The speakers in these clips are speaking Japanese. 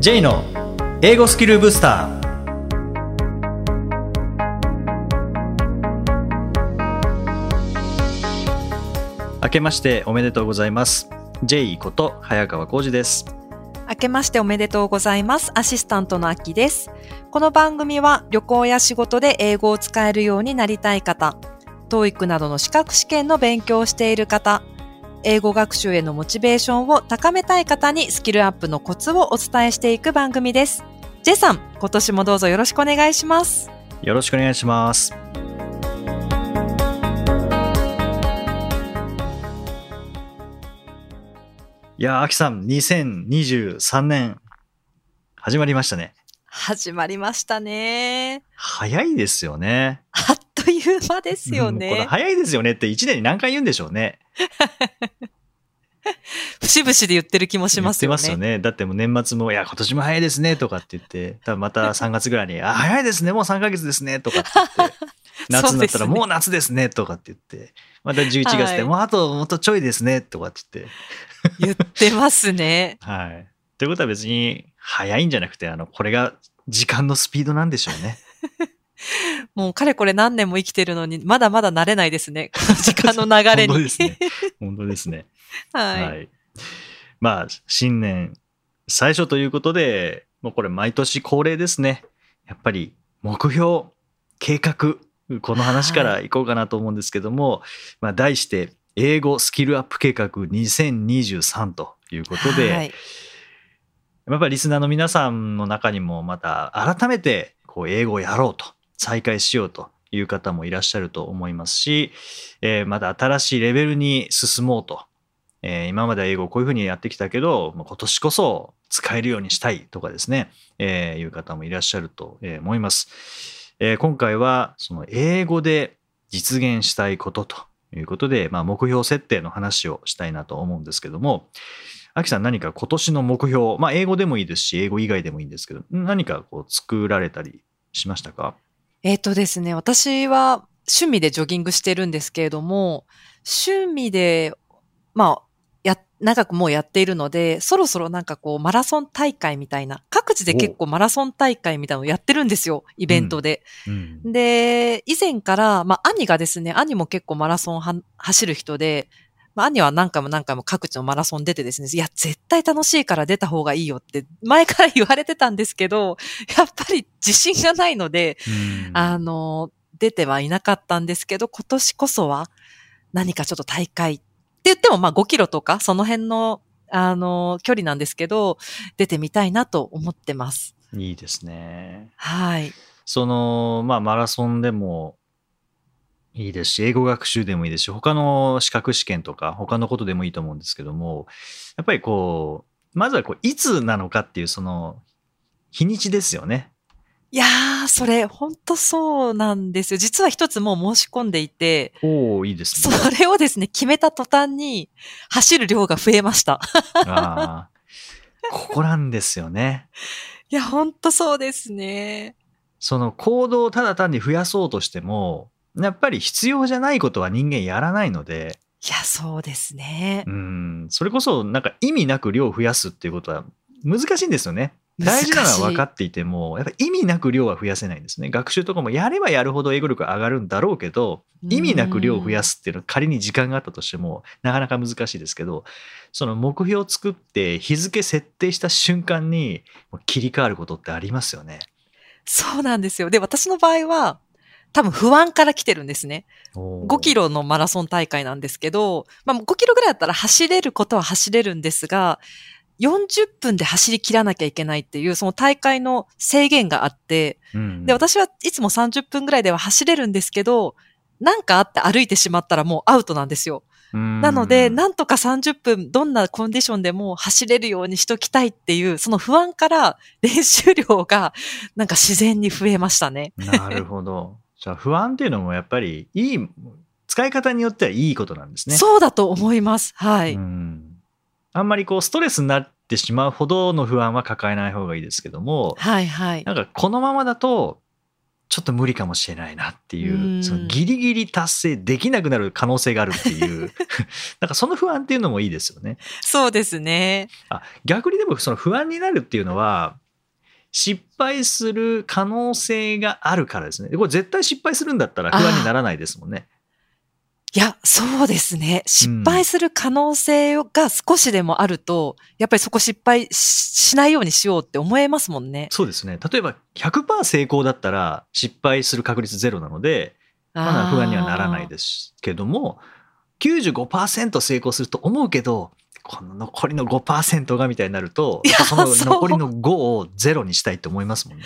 J の英語スキルブースター明けましておめでとうございます J こと早川浩二です明けましておめでとうございます。アシスタントのあきです。この番組は旅行や仕事で英語を使えるようになりたい方、TOEIC などの資格試験の勉強をしている方、英語学習へのモチベーションを高めたい方にスキルアップのコツをお伝えしていく番組です。J さん、今年もどうぞよろしくお願いします。よろしくお願いしますいやー、あきさん、2023年、始まりましたね。始まりましたね。早いですよね。あっという間ですようんこれね。早いですよねって1年に何回言うんでしょうね。節々で言ってる気もしますよね。言ってますよね。だってもう年末も、いや、今年も早いですねとかって言って、多分また 3月ぐらいに、あ、早いですね、もう3ヶ月ですねとかって言って、夏になったらもう夏ですねとかって言って、また11月で、はいもうあともっとちょいですねとかって言って、言ってますね。はい。ということは別に早いんじゃなくて、あの、これが時間のスピードなんでしょうね。もうかれこれ何年も生きてるのに、まだまだ慣れないですね。この時間の流れに。本当ですね。本当ですね。はい。はい。まあ、新年最初ということで、もうこれ毎年恒例ですね。やっぱり目標、計画、この話からいこうかなと思うんですけども、まあ題して、英語スキルアップ計画2023ということで、はいやっぱりリスナーの皆さんの中にもまた改めてこう英語をやろうと再開しようという方もいらっしゃると思いますし、えーまた新しいレベルに進もうと、えー今までは英語をこういうふうにやってきたけどもう今年こそ使えるようにしたいとかですね、えーいう方もいらっしゃるとえ思います、えー今回はその英語で実現したいことということで、まあ、目標設定の話をしたいなと思うんですけども、アキさん何か今年の目標、まあ英語でもいいですし、英語以外でもいいんですけど、何かこう作られたりしましたか？えっ、とですね、私は趣味でジョギングしてるんですけれども、趣味で、まあ、や、長くもうやっているので、そろそろなんかこう、マラソン大会みたいな、各地で結構マラソン大会みたいなのやってるんですよ、イベントで。うん。で、以前から、まあ、兄がですね、兄も結構マラソンは走る人で、まあ、兄は何回も何回も各地のマラソン出てですね、いや、絶対楽しいから出た方がいいよって前から言われてたんですけど、やっぱり自信がないので、うんあの、出てはいなかったんですけど、今年こそは何かちょっと大会って言ってもまあ5キロとかその辺の、あの、距離なんですけど、出てみたいなと思ってます。いいですね。はい。その、まあマラソンでもいいですし、英語学習でもいいですし、他の資格試験とか、他のことでもいいと思うんですけども、やっぱりこう、まずはこう、いつなのかっていうその、日にちですよね。いやー、それ、本当そうなんですよ。実は一つもう申し込んでいて、おおいいですそね。れをですね、決めた途端に、走る量が増えました。あーここなんですよね。いや、本当そうですね。その行動をただ単に増やそうとしても、やっぱり必要じゃないことは人間やらないので、いや、そうですねう。ん、それこそなんか意味なく量を増やすっていうことは難しいんですよね。大事なのは分かっていても、やっぱ意味なく量は増やせないんですね。学習とかもやればやるほど英語力上がるんだろうけど、意味なく量を増やすっていうのは仮に時間があったとしても、なかなか難しいですけど、その目標を作って日付設定した瞬間に切り替わることってありますよね。そうなんですよ。で、私の場合は、多分不安から来てるんですね。5キロ。ロのマラソン大会なんですけど、まあ5キロぐらいだったら走れることは走れるんですが、40分で走り切らなきゃいけないっていう、その大会の制限があって、うんで、私はいつも30分ぐらいでは走れるんですけど、なんかあって歩いてしまったらもうアウトなんですよ。なので、なんとか30分、どんなコンディションでも走れるようにしときたいっていう、その不安から練習量がなんか自然に増えましたね。なるほど。じゃあ不安っていうのもやっぱりいい、使い方によってはいいことなんですね。そうだと思います。はい。うんあんまりこうストレスになってしまうほどの不安は抱えない方がいいですけども、はいはい。なんかこのままだとちょっと無理かもしれないなっていう、うんそのギリギリ達成できなくなる可能性があるっていう、なんかその不安っていうのもいいですよね。そうですね。あ逆にでもその不安になるっていうのは、失敗する可能性があるからですね。でこれ絶対失敗するんだったら不安にならないですもんね。いや、そうですね。失敗する可能性が少しでもあると、やっぱりそこ失敗ししないようにしようって思えますもんね。そうですね。例えば100%成功だったら失敗する確率ゼロなので、まだ不安にはならないですけども、95%成功すると思うけど、この残りの5%がみたいになると、その残りの5をゼロにしたいって思いますもんね。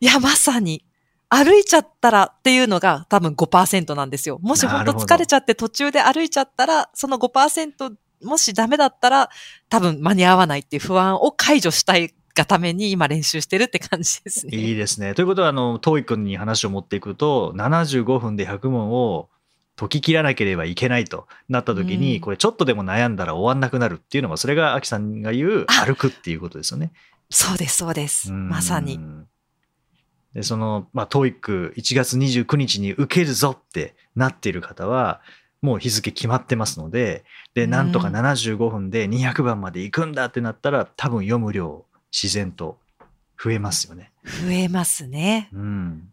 いや、まさに。歩いちゃったらっていうのが多分5%なんですよ。もし本当疲れちゃって途中で歩いちゃったら、その5%もしダメだったら多分間に合わないっていう不安を解除したいがために今練習してるって感じですね。いいですね。ということは、あの、トーイックに話を持っていくと、75分で100問を解き切らなければいけないとなった時に、うんこれちょっとでも悩んだら終わんなくなるっていうのが、それがアキさんが言うあ歩くっていうことですよね。そうです、そうです。うんまさに。。で、その、まあ、トーイック1月29日に受けるぞってなっている方は、もう日付決まってますので、で、うんなんとか75分で200番まで行くんだってなったら、多分読む量、自然と増えますよね。増えますね。うん。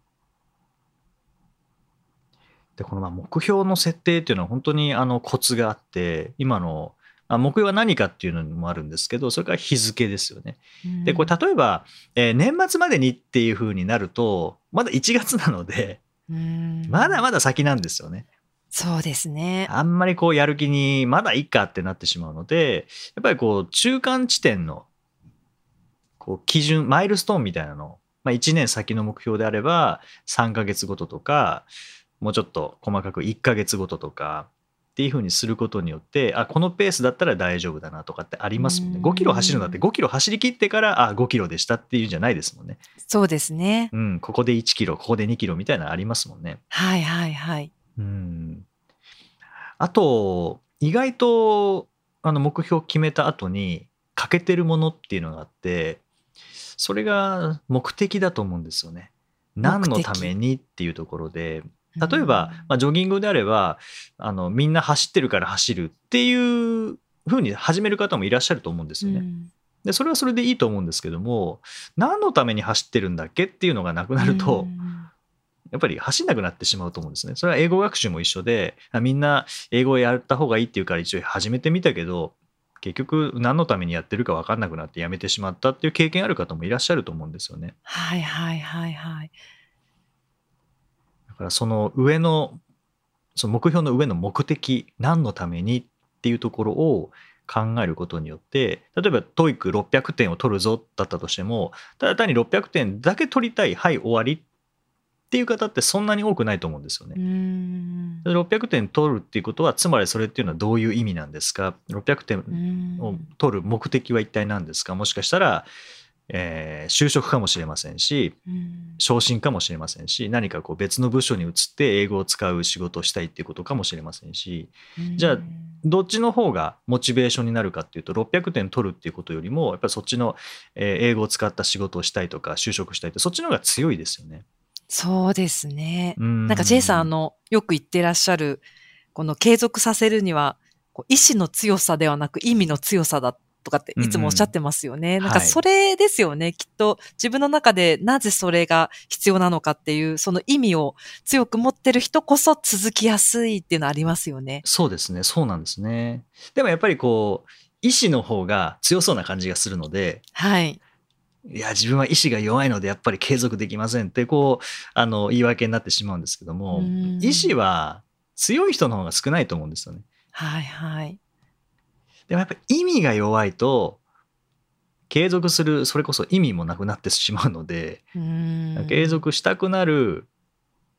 で、このまあ目標の設定っていうのは本当にあのコツがあって、今のあ目標は何かっていうのもあるんですけど、それから日付ですよね。で、これ例えば、えー年末までにっていう風になると、まだ1月なので、うんまだまだ先なんですよね。そうですね。あんまりこうやる気にまだいいかってなってしまうので、やっぱりこう中間地点のこう基準、マイルストーンみたいなの、まあ、1年先の目標であれば3ヶ月ごととか、もうちょっと細かく1ヶ月ごととかっていう風にすることによって、あ、このペースだったら大丈夫だなとかってありますもんね。うん5キロ走るんだって5キロ走り切ってから、あ、5キロでしたっていうんじゃないですもんね。そうですね。うん、ここで1キロ、ここで2キロみたいなのありますもんね。はいはいはい。うんあと、意外とあの目標を決めた後に欠けてるものっていうのがあって、それが目的だと思うんですよね。何のためにっていうところで、例えば、まあ、ジョギングであればあの、みんな走ってるから走るっていう風に始める方もいらっしゃると思うんですよね。うんで、それはそれでいいと思うんですけども、何のために走ってるんだっけっていうのがなくなると、うんやっぱり走んなくなってしまうと思うんですね。それは英語学習も一緒で、あみんな英語をやった方がいいっていうから一応始めてみたけど、結局何のためにやってるか分かんなくなってやめてしまったっていう経験ある方もいらっしゃると思うんですよね。はいはいはいはい。だからその上の、その目標の上の目的、何のためにっていうところを考えることによって、例えば TOEIC600 点を取るぞだったとしても、ただ単に600点だけ取りたい、はい、終わりっていう方ってそんなに多くないと思うんですよね。うん。で600点取るっていうことはつまりそれっていうのはどういう意味なんですか？600点うん。を取る目的は一体何ですか？もしかしたら、えー就職かもしれませんしうん昇進かもしれませんし何かこう別の部署に移って英語を使う仕事をしたいっていうことかもしれませんしじゃあどっちの方がモチベーションになるかっていうと600点取るっていうことよりもやっぱりそっちの、えー英語を使った仕事をしたいとか就職したいってそっちの方が強いですよね。そうですね。ななんか J さん、あの、よく言ってらっしゃる、この継続させるには、こう意志の強さではなく意味の強さだとかっていつもおっしゃってますよね。んなんかそれですよね。きっと自分の中でなぜそれが必要なのかっていう、その意味を強く持ってる人こそ続きやすいっていうのありますよね。そうですね、そうなんですね。でもやっぱりこう、意志の方が強そうな感じがするので、いはい。や、自分は意志が弱いので、やっぱり継続できませんって、こう、あの、言い訳になってしまうんですけどもうん、意志は強い人の方が少ないと思うんですよね。はいはい。でもやっぱり意味が弱いと、継続する、それこそ意味もなくなってしまうので、うん継続したくなる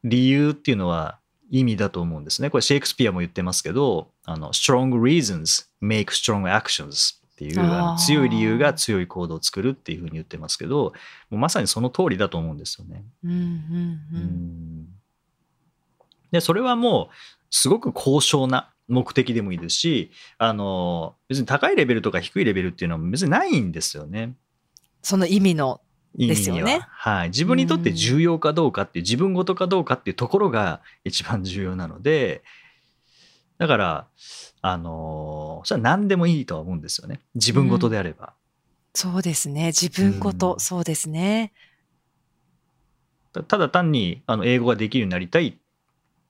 理由っていうのは意味だと思うんですね。これシェイクスピアも言ってますけど、あの、strong reasons make strong actions っていう、あの強い理由が強い行動を作るっていうふうに言ってますけど、もうまさにその通りだと思うんですよね。うんうんううんんで、それはもうすごく高尚な目的でもいいですし、あの、別に高いレベルとか低いレベルっていうのは別にないんですよね。その意味の意味には、ですよね。は。い、自分にとって重要かどうかっていう自分ごとかどうかっていうところが一番重要なのでだからあのそれは何でもいいとは思うんですよね。自分ごとであれば、そうですね。自分ごと、うん。そうですね。たただ単にあの英語ができるようになりたい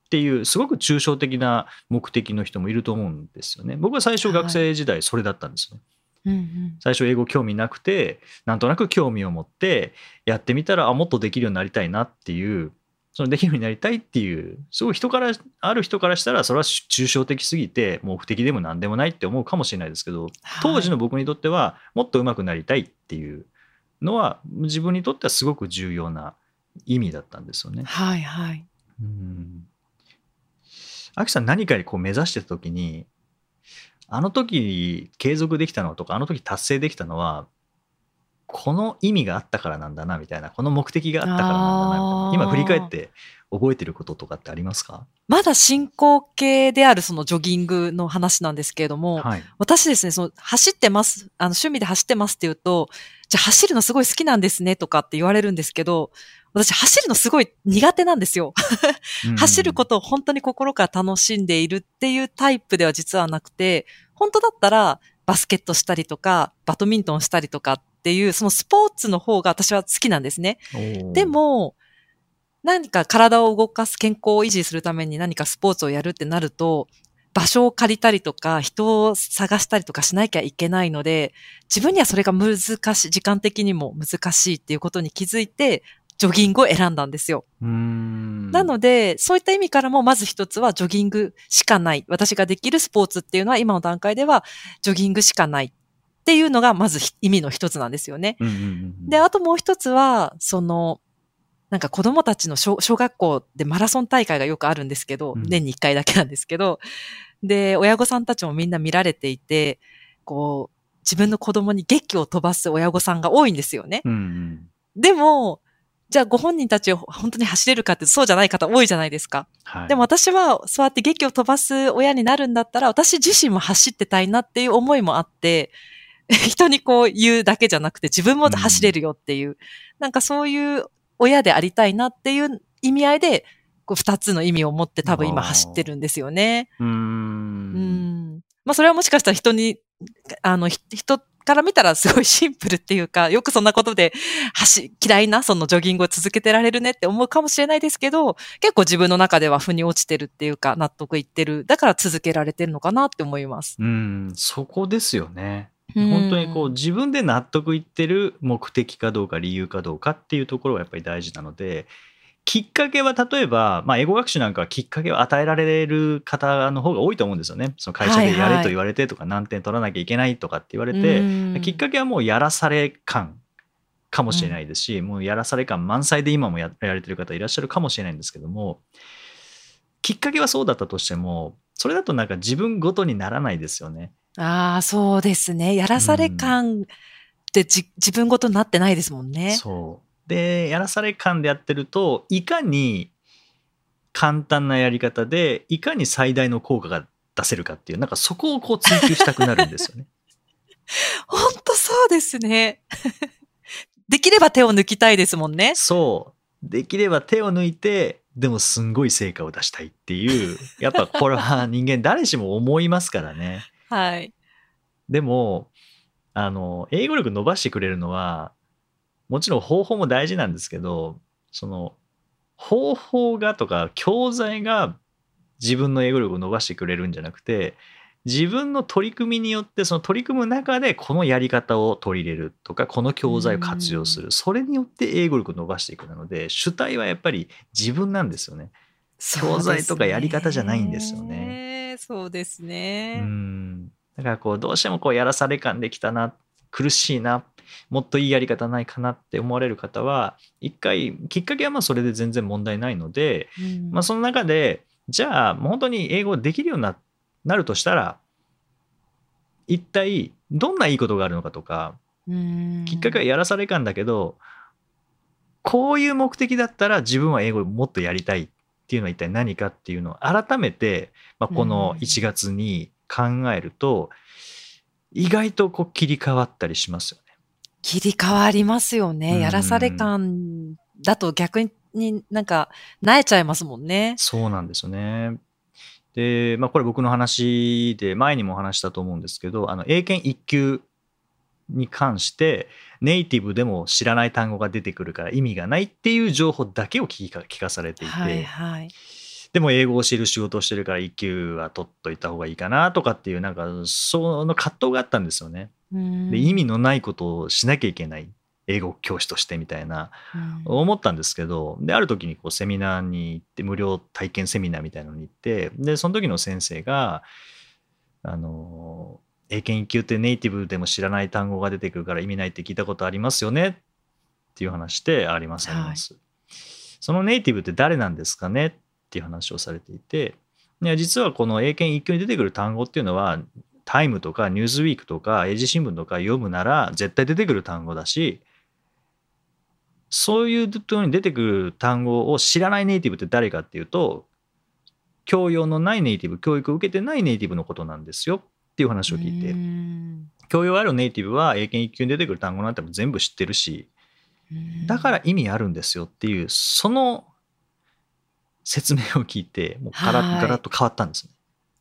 っていうすごく抽象的な目的の人もいると思うんですよね僕は最初はい学生時代それだったんですよね、うんうん。最初英語興味なくてなんとなく興味を持ってやってみたらあもっとできるようになりたいなっていうそのできるようになりたいっていうすごい人からある人からしたらそれは抽象的すぎて目的でも何でもないって思うかもしれないですけど当時の僕にとってはもっと上手くなりたいっていうのは自分にとってはすごく重要な意味だったんですよね。はいはい。うん。アキさん何かにこう目指してた時にあの時継続できたのとかあの時達成できたのはこの意味があったからなんだなみたいなこの目的があったからなんだなみたいな。今振り返って覚えてることとかってありますか？まだ進行形であるそのジョギングの話なんですけれども、はい。私ですね、その走ってます、あの趣味で走ってますって言うと、じゃあ走るのすごい好きなんですねとかって言われるんですけど、私走るのすごい苦手なんですよ。走ることを本当に心から楽しんでいるっていうタイプでは実はなくて、本当だったらバスケットしたりとか、バドミントンしたりとかっていう、そのスポーツの方が私は好きなんですね。で、も、何か体を動かす健康を維持するために何かスポーツをやるってなると、場所を借りたりとか、人を探したりとかしなきゃいけないので、自分にはそれが難しい、時間的にも難しいっていうことに気づいて、ジョギングを選んだんですよ。なので、そういった意味からも、まず一つはジョギングしかない。私ができるスポーツっていうのは、今の段階では、ジョギングしかないっていうのが、まず意味の一つなんですよね。うんうんうんうん、で、あともう一つは、その、なんか子供たちの小小学校でマラソン大会がよくあるんですけど、うん年に一回だけなんですけど、で、親御さんたちもみんな見られていて、こう、自分の子供に劇を飛ばす親御さんが多いんですよね。うんうんでも、じゃあご本人たち本当に走れるかってそうじゃない方多いじゃないですか。はい、でも私はそうやって劇を飛ばす親になるんだったら、私自身も走ってたいなっていう思いもあって、人にこう言うだけじゃなくて自分も走れるよっていう、なんかそういう親でありたいなっていう意味合いで、こう二つの意味を持って多分今走ってるんですよね。うーんうん。まあそれはもしかしたら人に、あの、ひ人から見たらすごいシンプルっていうか、よくそんなことで走、嫌いなそのジョギングを続けてられるねって思うかもしれないですけど、結構自分の中では腑に落ちてるっていうか、納得いってる。だから続けられてるのかなって思います。うん、そこですよね。本当にこう自分で納得いってる目的かどうか理由かどうかっていうところがやっぱり大事なのできっかけは例えば、まあ、英語学習なんかはきっかけを与えられる方の方が多いと思うんですよね。その会社でやれと言われてとか何点取らなきゃいけないとかって言われて、うんきっかけはもうやらされ感かもしれないですし、もうやらされ感満載で今もやられてる方いらっしゃるかもしれないんですけどもきっかけはそうだったとしてもそれだとなんか自分ごとにならないですよね。ああ、そうですね。やらされ感ってじ、自分ごとになってないですもんね。そうでやらされ感でやってるといかに簡単なやり方でいかに最大の効果が出せるかっていうなんかそこをこう追求したくなるんですよね。本当そうですね。できれば手を抜きたいですもんね。そうできれば手を抜いてでもすんごい成果を出したいっていうやっぱこれは人間誰しも思いますからね。はい。でもあの英語力伸ばしてくれるのはもちろん方法も大事なんですけどその方法がとか教材が自分の英語力を伸ばしてくれるんじゃなくて自分の取り組みによってその取り組む中でこのやり方を取り入れるとかこの教材を活用するそれによって英語力を伸ばしていくなので主体はやっぱり自分なんですよね。教材とかやり方じゃないんですよね。そうですうね。んだからこうどうしてもこうやらされ感できたな苦しいなもっといいやり方ないかなって思われる方は一回きっかけはまあそれで全然問題ないので、うん。まあ、その中でじゃあ本当に英語できるようにななるとしたら一体どんないいことがあるのかとかうん。きっかけはやらされ感だけどこういう目的だったら自分は英語をもっとやりたいっていうのは一体何かっていうのを改めて、まあ、このうん。1月に考えると意外とこう切り替わったりしますよね。切り替わりますよね。うんやらされ感だと逆になんか、慣れちゃいますもんね。そうなんですよね。で、まあ、これ僕の話で前にも話したと思うんですけど、あの英検1級に関してネイティブでも知らない単語が出てくるから意味がないっていう情報だけを聞か聞かされていて、はいはい。でも英語を教える仕事をしてるから1級は取っといた方がいいかなとかっていうなんかその葛藤があったんですよね。うん。で意味のないことをしなきゃいけない英語教師としてみたいなうん。思ったんですけどである時にこうセミナーに行って無料体験セミナーみたいなのに行ってでその時の先生があの英検1級ってネイティブでも知らない単語が出てくるから意味ないって聞いたことありますよねっていう話でありますあります、そのネイティブって誰なんですかねっていう話をされていて実はこの英検1級に出てくる単語っていうのはタイムとかニューズウィークとか英字新聞とか読むなら絶対出てくる単語だしそういうところに出てくる単語を知らないネイティブって誰かっていうと教養のないネイティブ教育を受けてないネイティブのことなんですよっていう話を聞いて。うん。教養あるネイティブは英検1級に出てくる単語なんて全部知ってるしだから意味あるんですよっていうその説明を聞いてもうガラはい。ガラッと変わったんですね。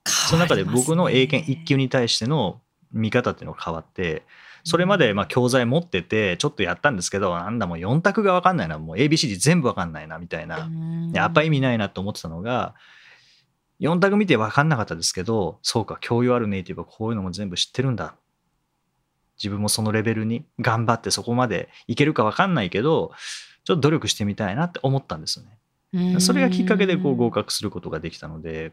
その中で僕の英検1級に対しての見方っていうのが変わってそれまでまあ教材持っててちょっとやったんですけどなんだもう4択が分かんないなもう ABCD 全部分かんないなみたいな。やっぱ意味ないなと思ってたのが4択見て分かんなかったですけどそうか教養あるネイティブはこういうのも全部知ってるんだ。自分もそのレベルに頑張ってそこまでいけるか分かんないけどちょっと努力してみたいなって思ったんですよね。それがきっかけでこう合格することができたので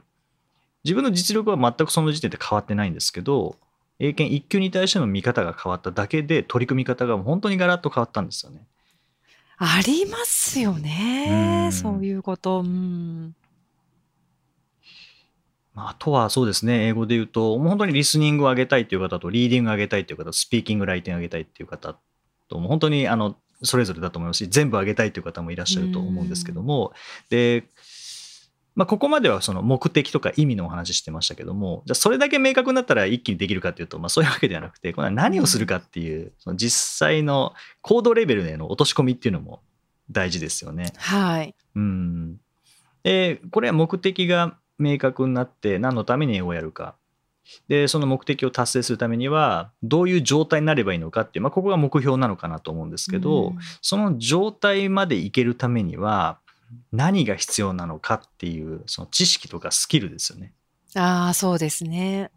自分の実力は全くその時点で変わってないんですけど英検1級に対しての見方が変わっただけで取り組み方が本当にガラッと変わったんですよね。ありますようね。んそういうこと。うん。まあ、あとはそうですね英語で言うともう本当にリスニングを上げたいという方とリーディングを上げたいという方スピーキングライティングを上げたいっていう方ともう本当にあのそれぞれだと思いますし全部上げたいという方もいらっしゃると思うんですけども。で、まあ、ここまではその目的とか意味のお話してましたけどもじゃあそれだけ明確になったら一気にできるかっていうと、まあ、そういうわけではなくてこれは何をするかっていうその実際の行動レベルへの落とし込みっていうのも大事ですよね。はい。うん、でこれは目的が明確になって何のために英語をやるかでその目的を達成するためにはどういう状態になればいいのかっていう、まあ、ここが目標なのかなと思うんですけど、その状態までいけるためには何が必要なのかっていうその知識とかスキルですよね。あ、そうですね。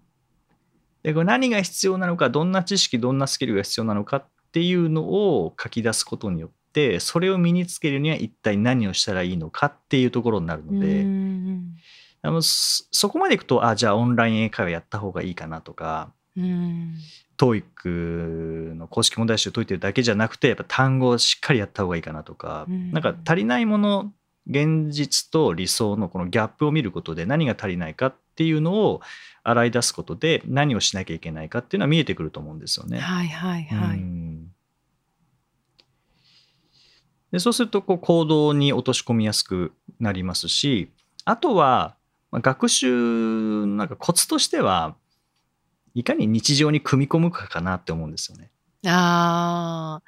でこれ何が必要なのかどんな知識どんなスキルが必要なのかっていうのを書き出すことによってそれを身につけるには一体何をしたらいいのかっていうところになるので。うんあのそそこまでいくとあじゃあオンライン英会話やった方がいいかなとかうん。TOEIC の公式問題集解いてるだけじゃなくてやっぱ単語をしっかりやった方がいいかなとか、うんなんか足りないもの現実と理想のこのギャップを見ることで何が足りないかっていうのを洗い出すことで何をしなきゃいけないかっていうのは見えてくると思うんですよね。はいはいはうい。んでそうするとこう行動に落とし込みやすくなりますしあとはまあ学習のなんかコツとしてはいかに日常に組み込むかかなって思うんですよね。ああ、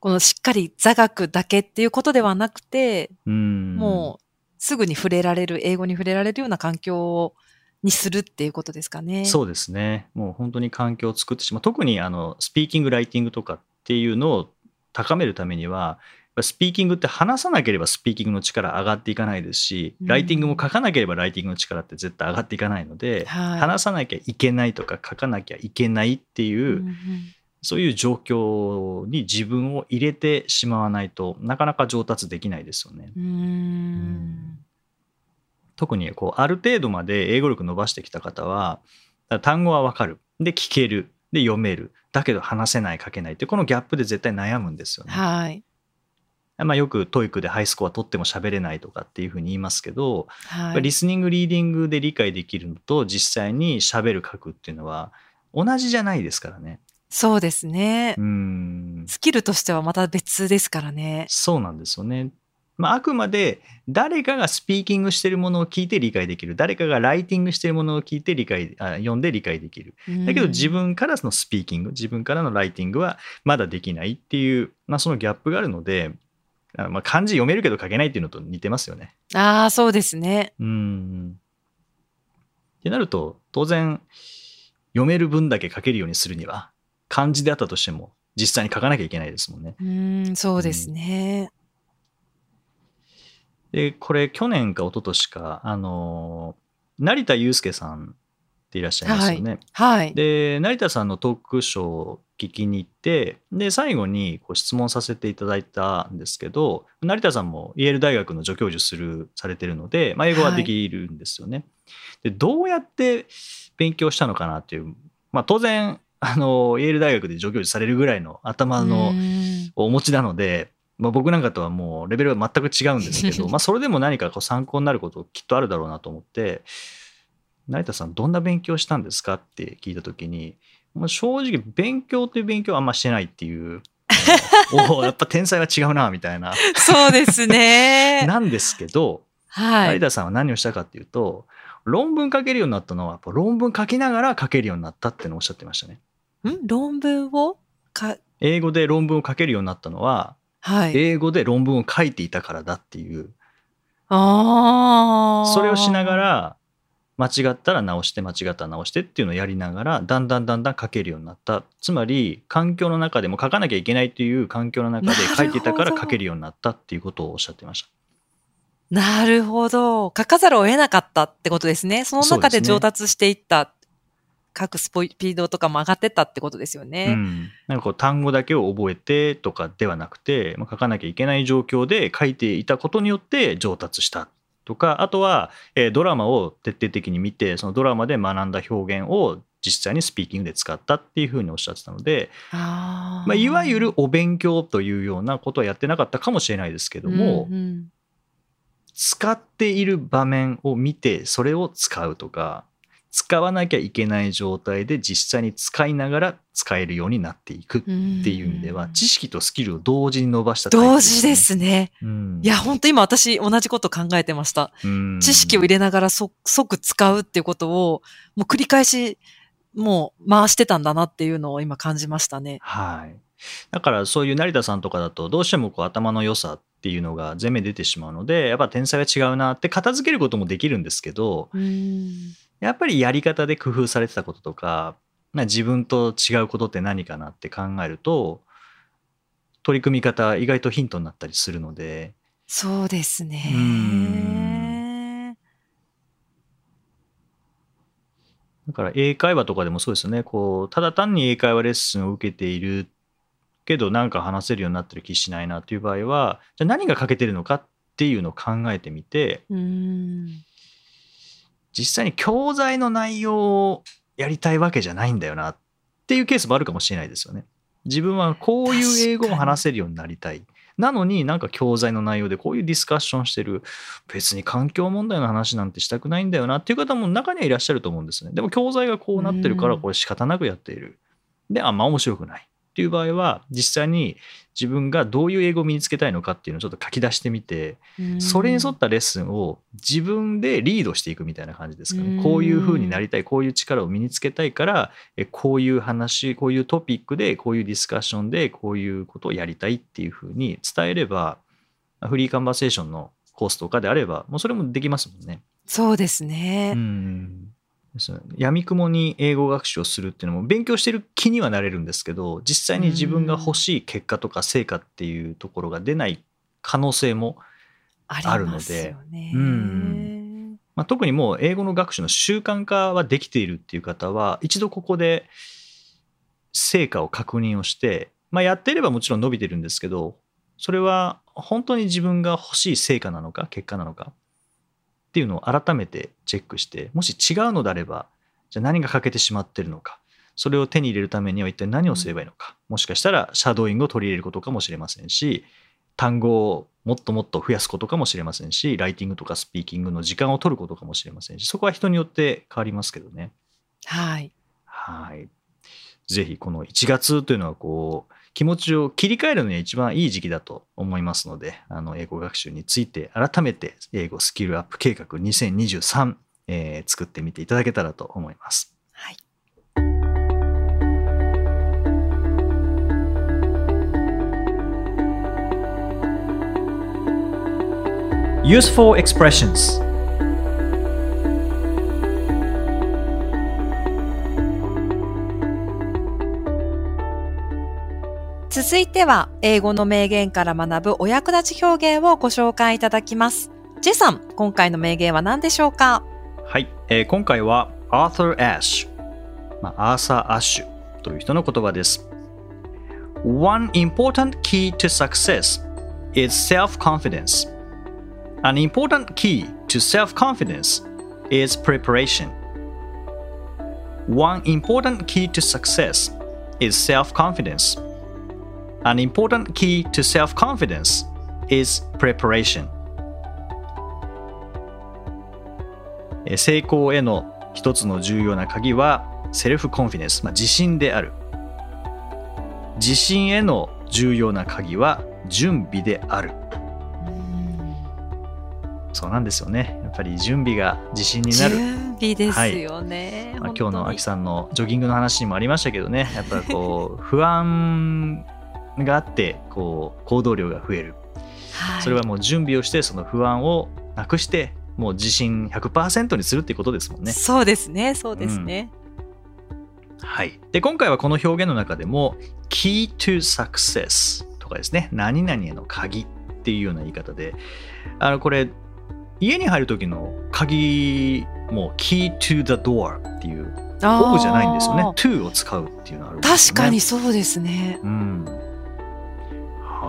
このしっかり座学だけっていうことではなくて、うんもうすぐに触れられる、英語に触れられるような環境にするっていうことですかね。そうですねもう本当に環境を作ってしまう特にあのスピーキングライティングとかっていうのを高めるためにはスピーキングって話さなければスピーキングの力上がっていかないですしうんライティングも書かなければライティングの力って絶対上がっていかないので、はい話さなきゃいけないとか書かなきゃいけないっていう、うんうんそういう状況に自分を入れてしまわないとなかなか上達できないですよね。うーん。特にこうある程度まで英語力伸ばしてきた方は単語はわかるで聞けるで読めるだけど話せない書けないってこのギャップで絶対悩むんですよね。はい。まあ、よく TOEIC でハイスコア取っても喋れないとかっていうふうに言いますけど、はい。リスニングリーディングで理解できるのと実際に喋る書くっていうのは同じじゃないですからね。そうですねう。んスキルとしてはまた別ですからね。そうなんですよね。まあ、あくまで誰かがスピーキングしてるものを聞いて理解できる誰かがライティングしてるものを聞いて理解あ読んで理解できるだけど自分からのスピーキング自分からのライティングはまだできないっていう、まあ、そのギャップがあるのであまあ漢字読めるけど書けないっていうのと似てますよね。ああ、そうですね。うん。ってなると当然読める分だけ書けるようにするには漢字であったとしても実際に書かなきゃいけないですもんね。うん、そうですね。でこれ去年か一昨年かあの成田悠介さんっていらっしゃいますよね。はい。で成田さんのトークショーを聞きに行ってで最後にこう質問させていただいたんですけど成田さんもイェール大学の助教授するされてるので、まあ、英語はできるんですよね。でどうやって勉強したのかなっていう、まあ、当然あのイェール大学で助教授されるぐらいの頭のうんお持ちなので、まあ、僕なんかとはもうレベルは全く違うんですけど まあそれでも何かこう参考になることきっとあるだろうなと思って成田さんどんな勉強したんですかって聞いた時に、まあ、正直勉強という勉強はあんましてないっていう おおやっぱ天才は違うなみたいなそうですね。なんですけど、はい。成田さんは何をしたかっていうと論文書けるようになったのはやっぱ論文書きながら書けるようになったってのをおっしゃってましたね。ん？論文を？か、英語で論文を書けるようになったのははい。英語で論文を書いていたからだっていうああ。それをしなが、ら間違ったら直して間違ったら直してっていうのをやりながらだんだんだんだん書けるようになったつまり環境の中でも書かなきゃいけないっていう環境の中で書いてたから書けるようになったっていうことをおっしゃってました。なるほど。書かざるを得なかったってことですね。その中で上達していった。書くスピードとかも上がってったってことですようね。ん、なんかこう単語だけを覚えてとかではなくて、まあ、書かなきゃいけない状況で書いていたことによって上達したとかあとは、えードラマを徹底的に見てそのドラマで学んだ表現を実際にスピーキングで使ったっていうふうにおっしゃってたので、まあ、いわゆるお勉強というようなことはやってなかったかもしれないですけども、うんうん。使っている場面を見てそれを使うとか使わなきゃいけない状態で実際に使いながら使えるようになっていくっていう意味では知識とスキルを同時に伸ばしたタイプ同時ですね。うんいや、本当今私同じこと考えてました。うん知識を入れながらそ即使うっていうことを、もう繰り返し、もう回してたんだなっていうのを今感じましたね。はい。だからそういう成田さんとかだとどうしてもこう頭の良さっていうのが前面に出てしまうのでやっぱ天才は違うなって片付けることもできるんですけどうん。やっぱりやり方で工夫されてたこととかまあ自分と違うことって何かなって考えると取り組み方意外とヒントになったりするのでそうですね。うんだから英会話とかでもそうですよねこうただ単に英会話レッスンを受けているけどなんか話せるようになってる気しないなっていう場合はじゃあ何が欠けてるのかっていうのを考えてみてうん。実際に教材の内容をやりたいわけじゃないんだよなっていうケースもあるかもしれないですよね。自分はこういう英語も話せるようになりたい。なのになんか教材の内容でこういうディスカッションしてる別に環境問題の話なんてしたくないんだよなっていう方も中にはいらっしゃると思うんですね。でも教材がこうなってるからこれ仕方なくやっている。であんま面白くないっていう場合は実際に自分がどういう英語を身につけたいのかっていうのをちょっと書き出してみてそれに沿ったレッスンを自分でリードしていくみたいな感じですかね。うんこういう風になりたい、こういう力を身につけたいから、えこういう話、こういうトピックで、こういうディスカッションで、こういうことをやりたいっていう風に伝えれば、フリーカンバセーションのコースとかであれば、もうそれもできますもんね。そうですね。うん。やみくもに英語学習をするっていうのも勉強してる気にはなれるんですけど実際に自分が欲しい結果とか成果っていうところが出ない可能性もありますよね。うんまあ、特にもう英語の学習の習慣化はできているっていう方は一度ここで成果を確認をして、まあ、やっていればもちろん伸びてるんですけどそれは本当に自分が欲しい成果なのか結果なのかっていうのを改めてチェックしてもし違うのであればじゃあ何が欠けてしまってるのかそれを手に入れるためには一体何をすればいいのか、もしかしたらシャドーイングを取り入れることかもしれませんし単語をもっともっと増やすことかもしれませんしライティングとかスピーキングの時間を取ることかもしれませんしそこは人によって変わりますけどね。はい。はい。ぜひこの1月というのはこう気持ちを切り替えるのには一番いい時期だと思いますので、あの英語学習について改めて英語スキルアップ計画2023、えー作ってみていただけたらと思います。はい。Useful expressions 続いては、英語の名言から学ぶお役立ち表現をご紹介いただきます。ジェさん、今回の名言は何でしょうかはい、えー今回は Arthur Ashe、まあ、アーサー・アッシュという人の言葉です。One important key to success is self-confidence. An important key to self-confidence is preparation. One important key to success is self-confidence. An important key to self-confidence is preparation. えー成功への一つの重要な鍵はセルフコンフィデンス、まあ、自信である。自信への重要な鍵は準備である。そうなんですよね。やっぱり準備が自信になる、準備ですよね。まあ、本当に。今日のアキさんのジョギングの話にもありましたけどね。やっぱりこう 不安があってこう行動量が増えるはいそれはもう準備をしてその不安をなくしてもう自信100%にするっていうことですもんねそうですね、そうですね。はい。で、今回はこの表現の中でも、key to success とかですね、何々への鍵っていうような言い方で、あの、これ、家に入る時の鍵も key to the door っていう、オブじゃないんですよね。to を使うっていうのがあるね確かに。そうですね。うん。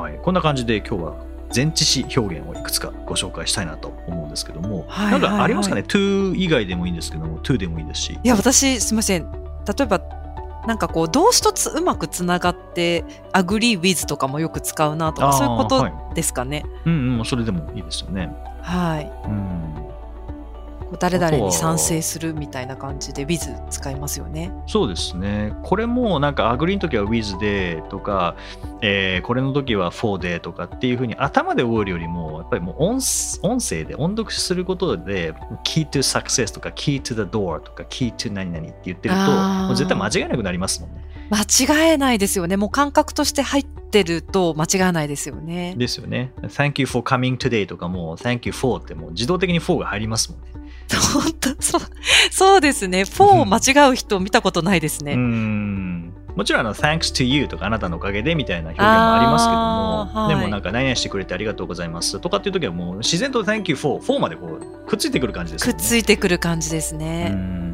はい。こんな感じで今日は前置詞表現をいくつかご紹介したいなと思うんですけども、はいなんかありますかはね、to 以外でもいいんですけども、to でもいいですし。いや、私、すみません。例えば、なんかこう、動詞とつうまくつながって、agree with とかもよく使うなとか、そういうことはいですかね。うんうん、それでもいいですよね。はい。うん。誰々に賛成するみたいな感じで with 使いますよね。そうですね。これもなんか agree の時は with でとか、えーこれの時は for でとかっていうふうに頭で覚えるよりも、やっぱりもう音音声で音読することで key to success とか key to the door とか key to 何々って言ってると、もう絶対間違いなくなりますもんね。間違えないですよね。もう感覚として入ってると間違えないですよね。ですよね。Thank you for coming today とかも Thank you for ってもう自動的に for が入りますもんね。本当？そう、そうですね。for 間違う人見たことないですうね。ん。もちろんあの Thanks to you とかあなたのおかげでみたいな表現もありますけども、はいでもなんか何々してくれてありがとうございますとかっていう時はもう自然と Thank you for for までこうくっついてくる感じですよね。くっついてくる感じですうね。ん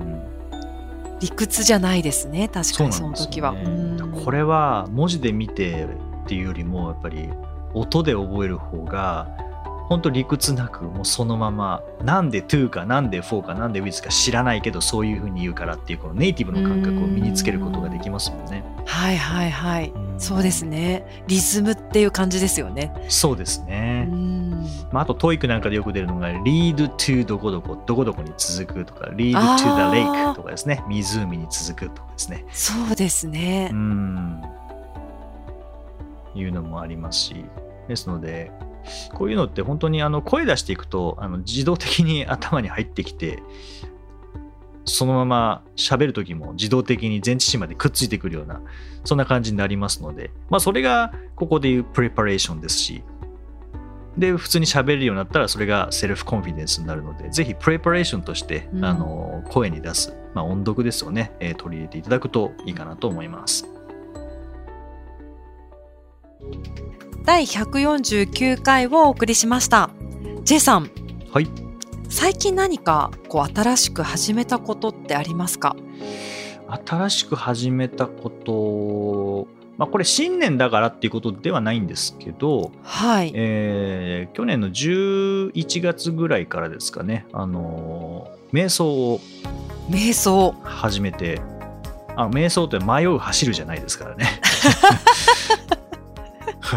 理屈じゃないですね。確かにその時は。ねうんこれは文字で見てっていうよりもやっぱり音で覚える方が本当理屈なくもうそのままなんで to かなんで for かなんで with か知らないけどそういうふうに言うからっていうこのネイティブの感覚を身につけることができますもんね。はいはいはい。うんそうですね。リズムっていう感じですよね。そうですうね。ん。まあ、あと TOEIC なんかでよく出るのが lead to どこどこどこどこに続くとか lead to the lake とかですね湖に続くとかですね。そうですねう。ん。いうのもありますし。ですので、こういうのって本当にあの声出していくとあの自動的に頭に入ってきて、そのまま喋るときも自動的に前置詞までくっついてくるような、そんな感じになりますので、まあそれがここでいうプレパレーションですし、で、普通に喋れるようになったらそれがセルフコンフィデンスになるので、ぜひプレパレーションとして、うんあの声に出す、まあ、音読ですよね、えー取り入れていただくといいかなと思います。第149回をお送りしました。J さん、はい。最近何かこう新しく始めたことってありますか？新しく始めたこと、まあ、これ新年だからっていうことではないんですけど、はい。えー去年の11月ぐらいからですかね、あのー瞑想を瞑想。始めて、あ瞑想って迷う走るじゃないですからね。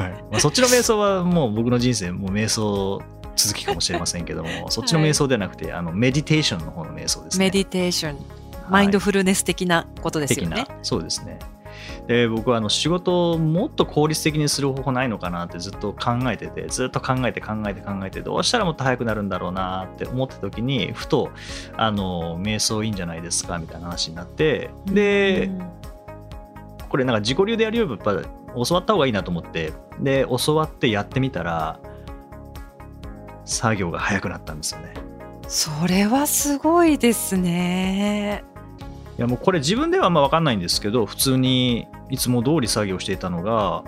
はいまあ、そっちの瞑想はもう僕の人生もう瞑想続きかもしれませんけども、そっちの瞑想ではなくて、あのメディテーションの方の瞑想ですね。メディテーション。はいマインドフルネス的なことですよね的。なそうですね。で僕はあの仕事をもっと効率的にする方法ないのかなってずっと考えててずっと考えて考えて考えてどうしたらもっと早くなるんだろうなって思った時にふとあの瞑想いいんじゃないですかみたいな話になってでこれなんか自己流でやるよりやっぱ教わった方がいいなと思ってで教わってやってみたら作業が早くなったんですよね。それはすごいですね。いやもうこれ自分ではあんま分かんないんですけど普通にいつも通り作業していたのが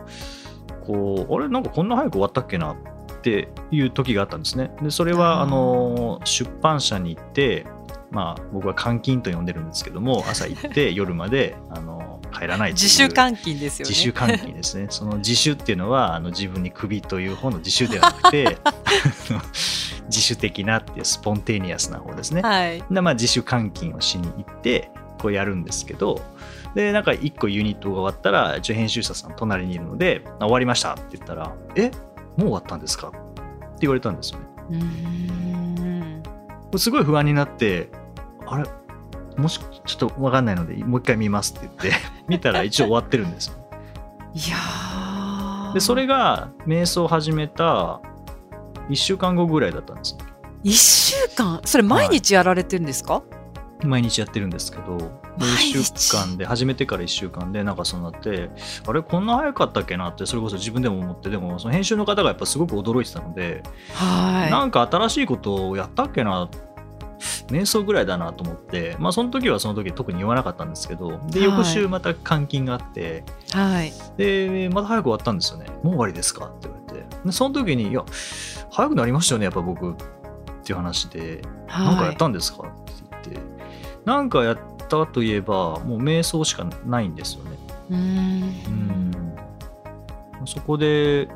こうあれなんかこんな早く終わったっけなっていう時があったんですね。でそれはあの出版社に行ってまあ僕は監禁と呼んでるんですけども朝行って夜まであの帰らない自主監禁ですよね。自主監禁ですね。その自主っていうのはあの自分に首という方の自主ではなくて 自主的なっていうスポンテニアスな方ですね。はい。でまあ自主監禁をしに行ってこうやるんですけどでなんか1個ユニットが終わったら一応編集者さん隣にいるので「あ終わりました」って言ったら「えもう終わったんですか?」って言われたんですよね。うーん。すごい不安になってあれ？もしちょっと分かんないのでもう一回見ますって言って 見たら一応終わってるんですよ。いやー。でそれが瞑想を始めた1週間後ぐらいだったんです一週間？それ毎日やられてるんですか、毎日やってるんですけどで毎日。1週間で始めてから1週間でなんかそうなってあれこんな早かったっけなってそれこそ自分でも思ってでもその編集の方がやっぱすごく驚いてたので、はい。なんか新しいことをやったっけな瞑想ぐらいだなと思ってまあその時はその時特に言わなかったんですけどではい。翌週また監禁があって、はい。でまた早く終わったんですよね。もう終わりですかって言われて。でその時にいや早くなりましたよねやっぱ僕。っていう話でなんかやったんですかって言って、なんかやったといえば、もう瞑想しかないんですよね。うん。ん。そこで、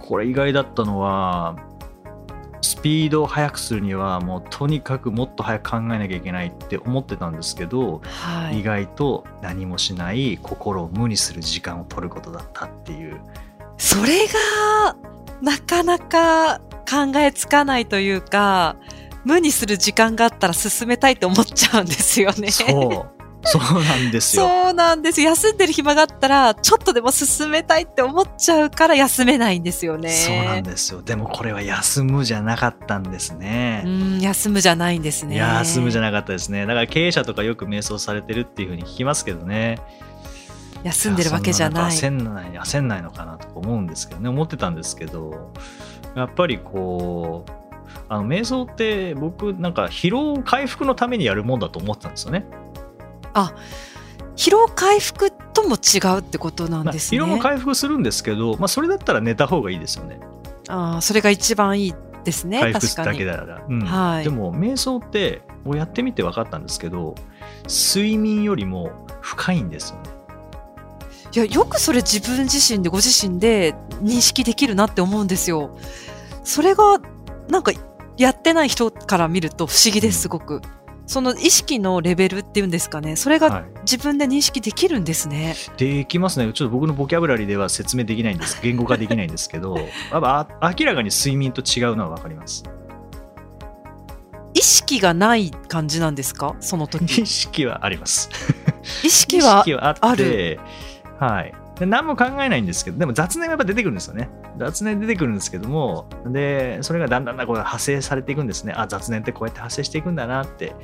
これ意外だったのは、スピードを速くするには、もうとにかくもっと早く考えなきゃいけないって思ってたんですけど、意はい。外と何もしない心を無にする時間を取ることだったっていう。それが、なかなか考えつかないというか、無にする時間があったら進めたいと思っちゃうんですよね。そう。そうなんですよ。そうなんです。休んでる暇があったら、ちょっとでも進めたいって思っちゃうから休めないんですよね。そうなんですよ。でもこれは休むじゃなかったんですね。うん、休むじゃないんですね。休むじゃなかったですね。だから経営者とかよく瞑想されてるっていうふうに聞きますけどね。休んでるわけじゃない。焦んない、焦んないのかなとか思うんですけどね、思ってたんですけど、やっぱりこう、あの瞑想って僕なんか疲労回復のためにやるもんだと思ってたんですよね。疲労回復とも違うってことなんまあですね。疲労も回復するんですけど、まあ、それだったら寝た方がいいですよね。ああ、それが一番いいですね。回復。だけなら。うんはいでも瞑想ってもうやってみて分かったんですけど睡眠よりも深いんですよね。いや、よくそれ自分自身でご自身で認識できるなって思うんですよ。それが、なんか、やってない人から見ると不思議です、すごく。その意識のレベルっていうんですかね。それがはい、自分で認識できるんですね。できますねちょっと僕のボキャブラリーでは説明できないんです 言語化できないんですけどあ明らかに睡眠と違うのは分かります。意識がない感じなんですか？その時。意識はあります。意識はあってはいで何も考えないんですけどでも雑念はやっぱ出てくるんですよね。雑念出てくるんですけどもでそれがだんだんだんこう派生されていくんですね。あ雑念ってこうやって発生していくんだなって。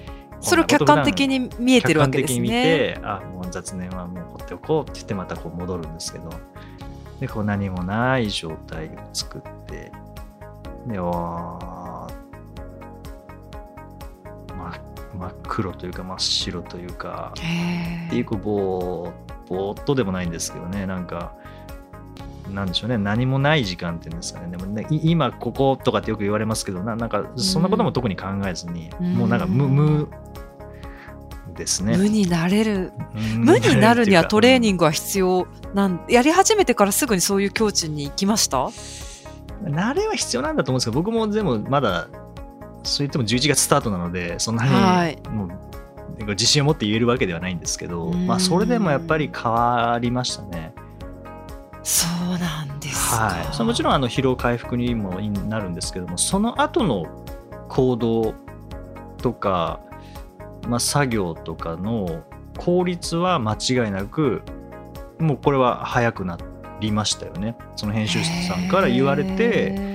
それを客観的に見えてるわけです客観的に見ね。てあもう雑念はもう放っておこうって言ってまたこう戻るんですけど。でこう何もない状態を作ってでわーま真っ黒というか真っ白というかっていうこうぼーぼーっとでもないんですけどねなんかなんでしょうね何もない時間っていうんですかね。でもねい今こことかってよく言われますけどななんかそんなことも特に考えずに、うん。もうなんか無無ですね。無になれる。無無になるにはトレーニンングは必要。なん、やり始めてからすぐにそういう境地に行きました？グ慣れは必要なんだと思うんですけど僕もでもまだそう言っても11月スタートなのでそんなに、はい。もう自信を持って言えるわけではないんですけど、うんまあ、それでもやっぱり変わりましたね。そうなんですか。はい、もちろんあの疲労回復にもなるんですけどもその後の行動とか、まあ、作業とかの効率は間違いなくもうこれは早くなりましたよねその編集者さんから言われてへ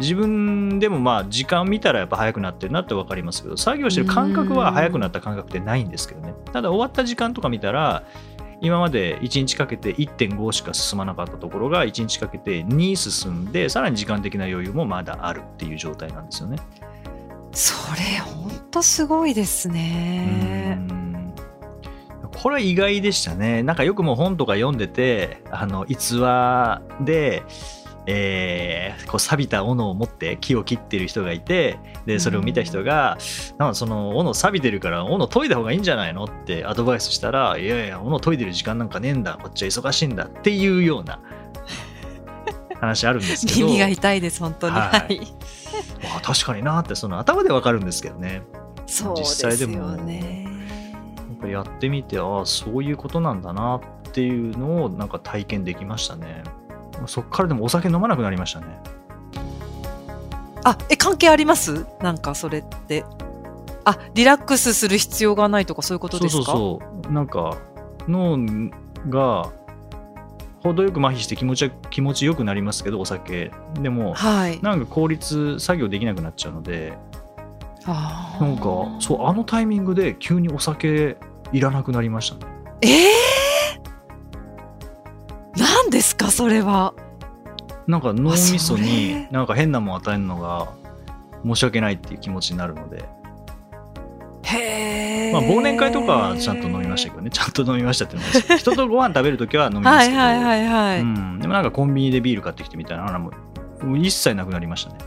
自分でもまあ時間見たらやっぱ早くなってるなって分かりますけど作業してる感覚は早くなった感覚ってないんですけどねただ終わった時間とか見たら今まで1日かけて1.5しか進まなかったところが1日かけて2進んでさらに時間的な余裕もまだあるっていう状態なんですよね。ーそれ本当すごいですね。うんこれは意外でしたね。なんかよくもう本とか読んでて、あの逸話で、えーこう錆びた斧を持って木を切ってる人がいて、でそれを見た人が、なんかその斧錆びてるから斧研いだ方がいいんじゃないのってアドバイスしたら、いやいや、斧研いでる時間なんかねえんだ、こっちは忙しいんだっていうような 話あるんですけど。耳が痛いです本当に。ははいあ確かになってその頭でわかるんですけどね。そうで実際すでもよね。なんかやってみてああそういうことなんだなっていうのをなんか体験できましたねそっからでもお酒飲まなくなりましたね。あえ関係あります？なんかそれって。あリラックスする必要がないとかそういうことですか？そうそうそう。なんか脳が程よく麻痺して気持ちは気持ちよくなりますけどお酒。でもはい。なんか効率作業できなくなっちゃうので。なんかそうあのタイミングで急にお酒いらなくなりましたね。えー、かそれは。なんか脳みそになんか変なもん与えるのが申し訳ないっていう気持ちになるのでへえ。まあ、忘年会とかはちゃんと飲みましたけどね、ちゃんと飲みましたっていうのも人とご飯食べるときは飲みますけど、はいはいはいはい。うん、でもなんかコンビニでビール買ってきてみたいなのはも一切なくなりましたね。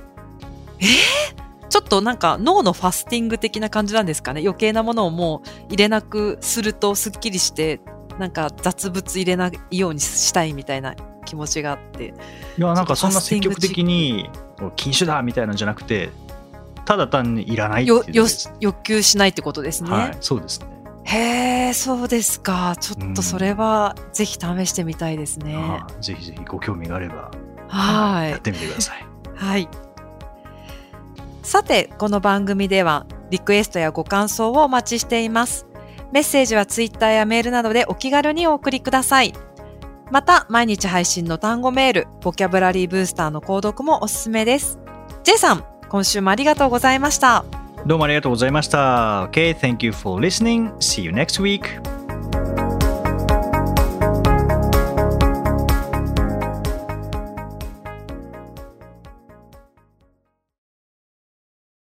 ちょっとなんか脳のファスティング的な感じなんですかね。余計なものをもう入れなくするとすっきりして、なんか雑物入れないようにしたいみたいな気持ちがあって。いや、なんかそんな積極的に禁酒だみたいなんじゃなくて、ただ単にいらないよ、よ欲求しないってことですね。はい、そうですね。へえ、そうですか。ちょっとそれはぜひ試してみたいですね。ああぜひぜひご興味があれば、はい。やってみてください。はい。さて、この番組ではリクエストやご感想をお待ちしています。メッセージはツイッターやメールなどでお気軽にお送りください。また、毎日配信の単語メール、ボキャブラリーブースターの購読もおすすめです。J さん、今週もありがとうございました。どうもありがとうございました。Okay, thank you for listening. See you next week.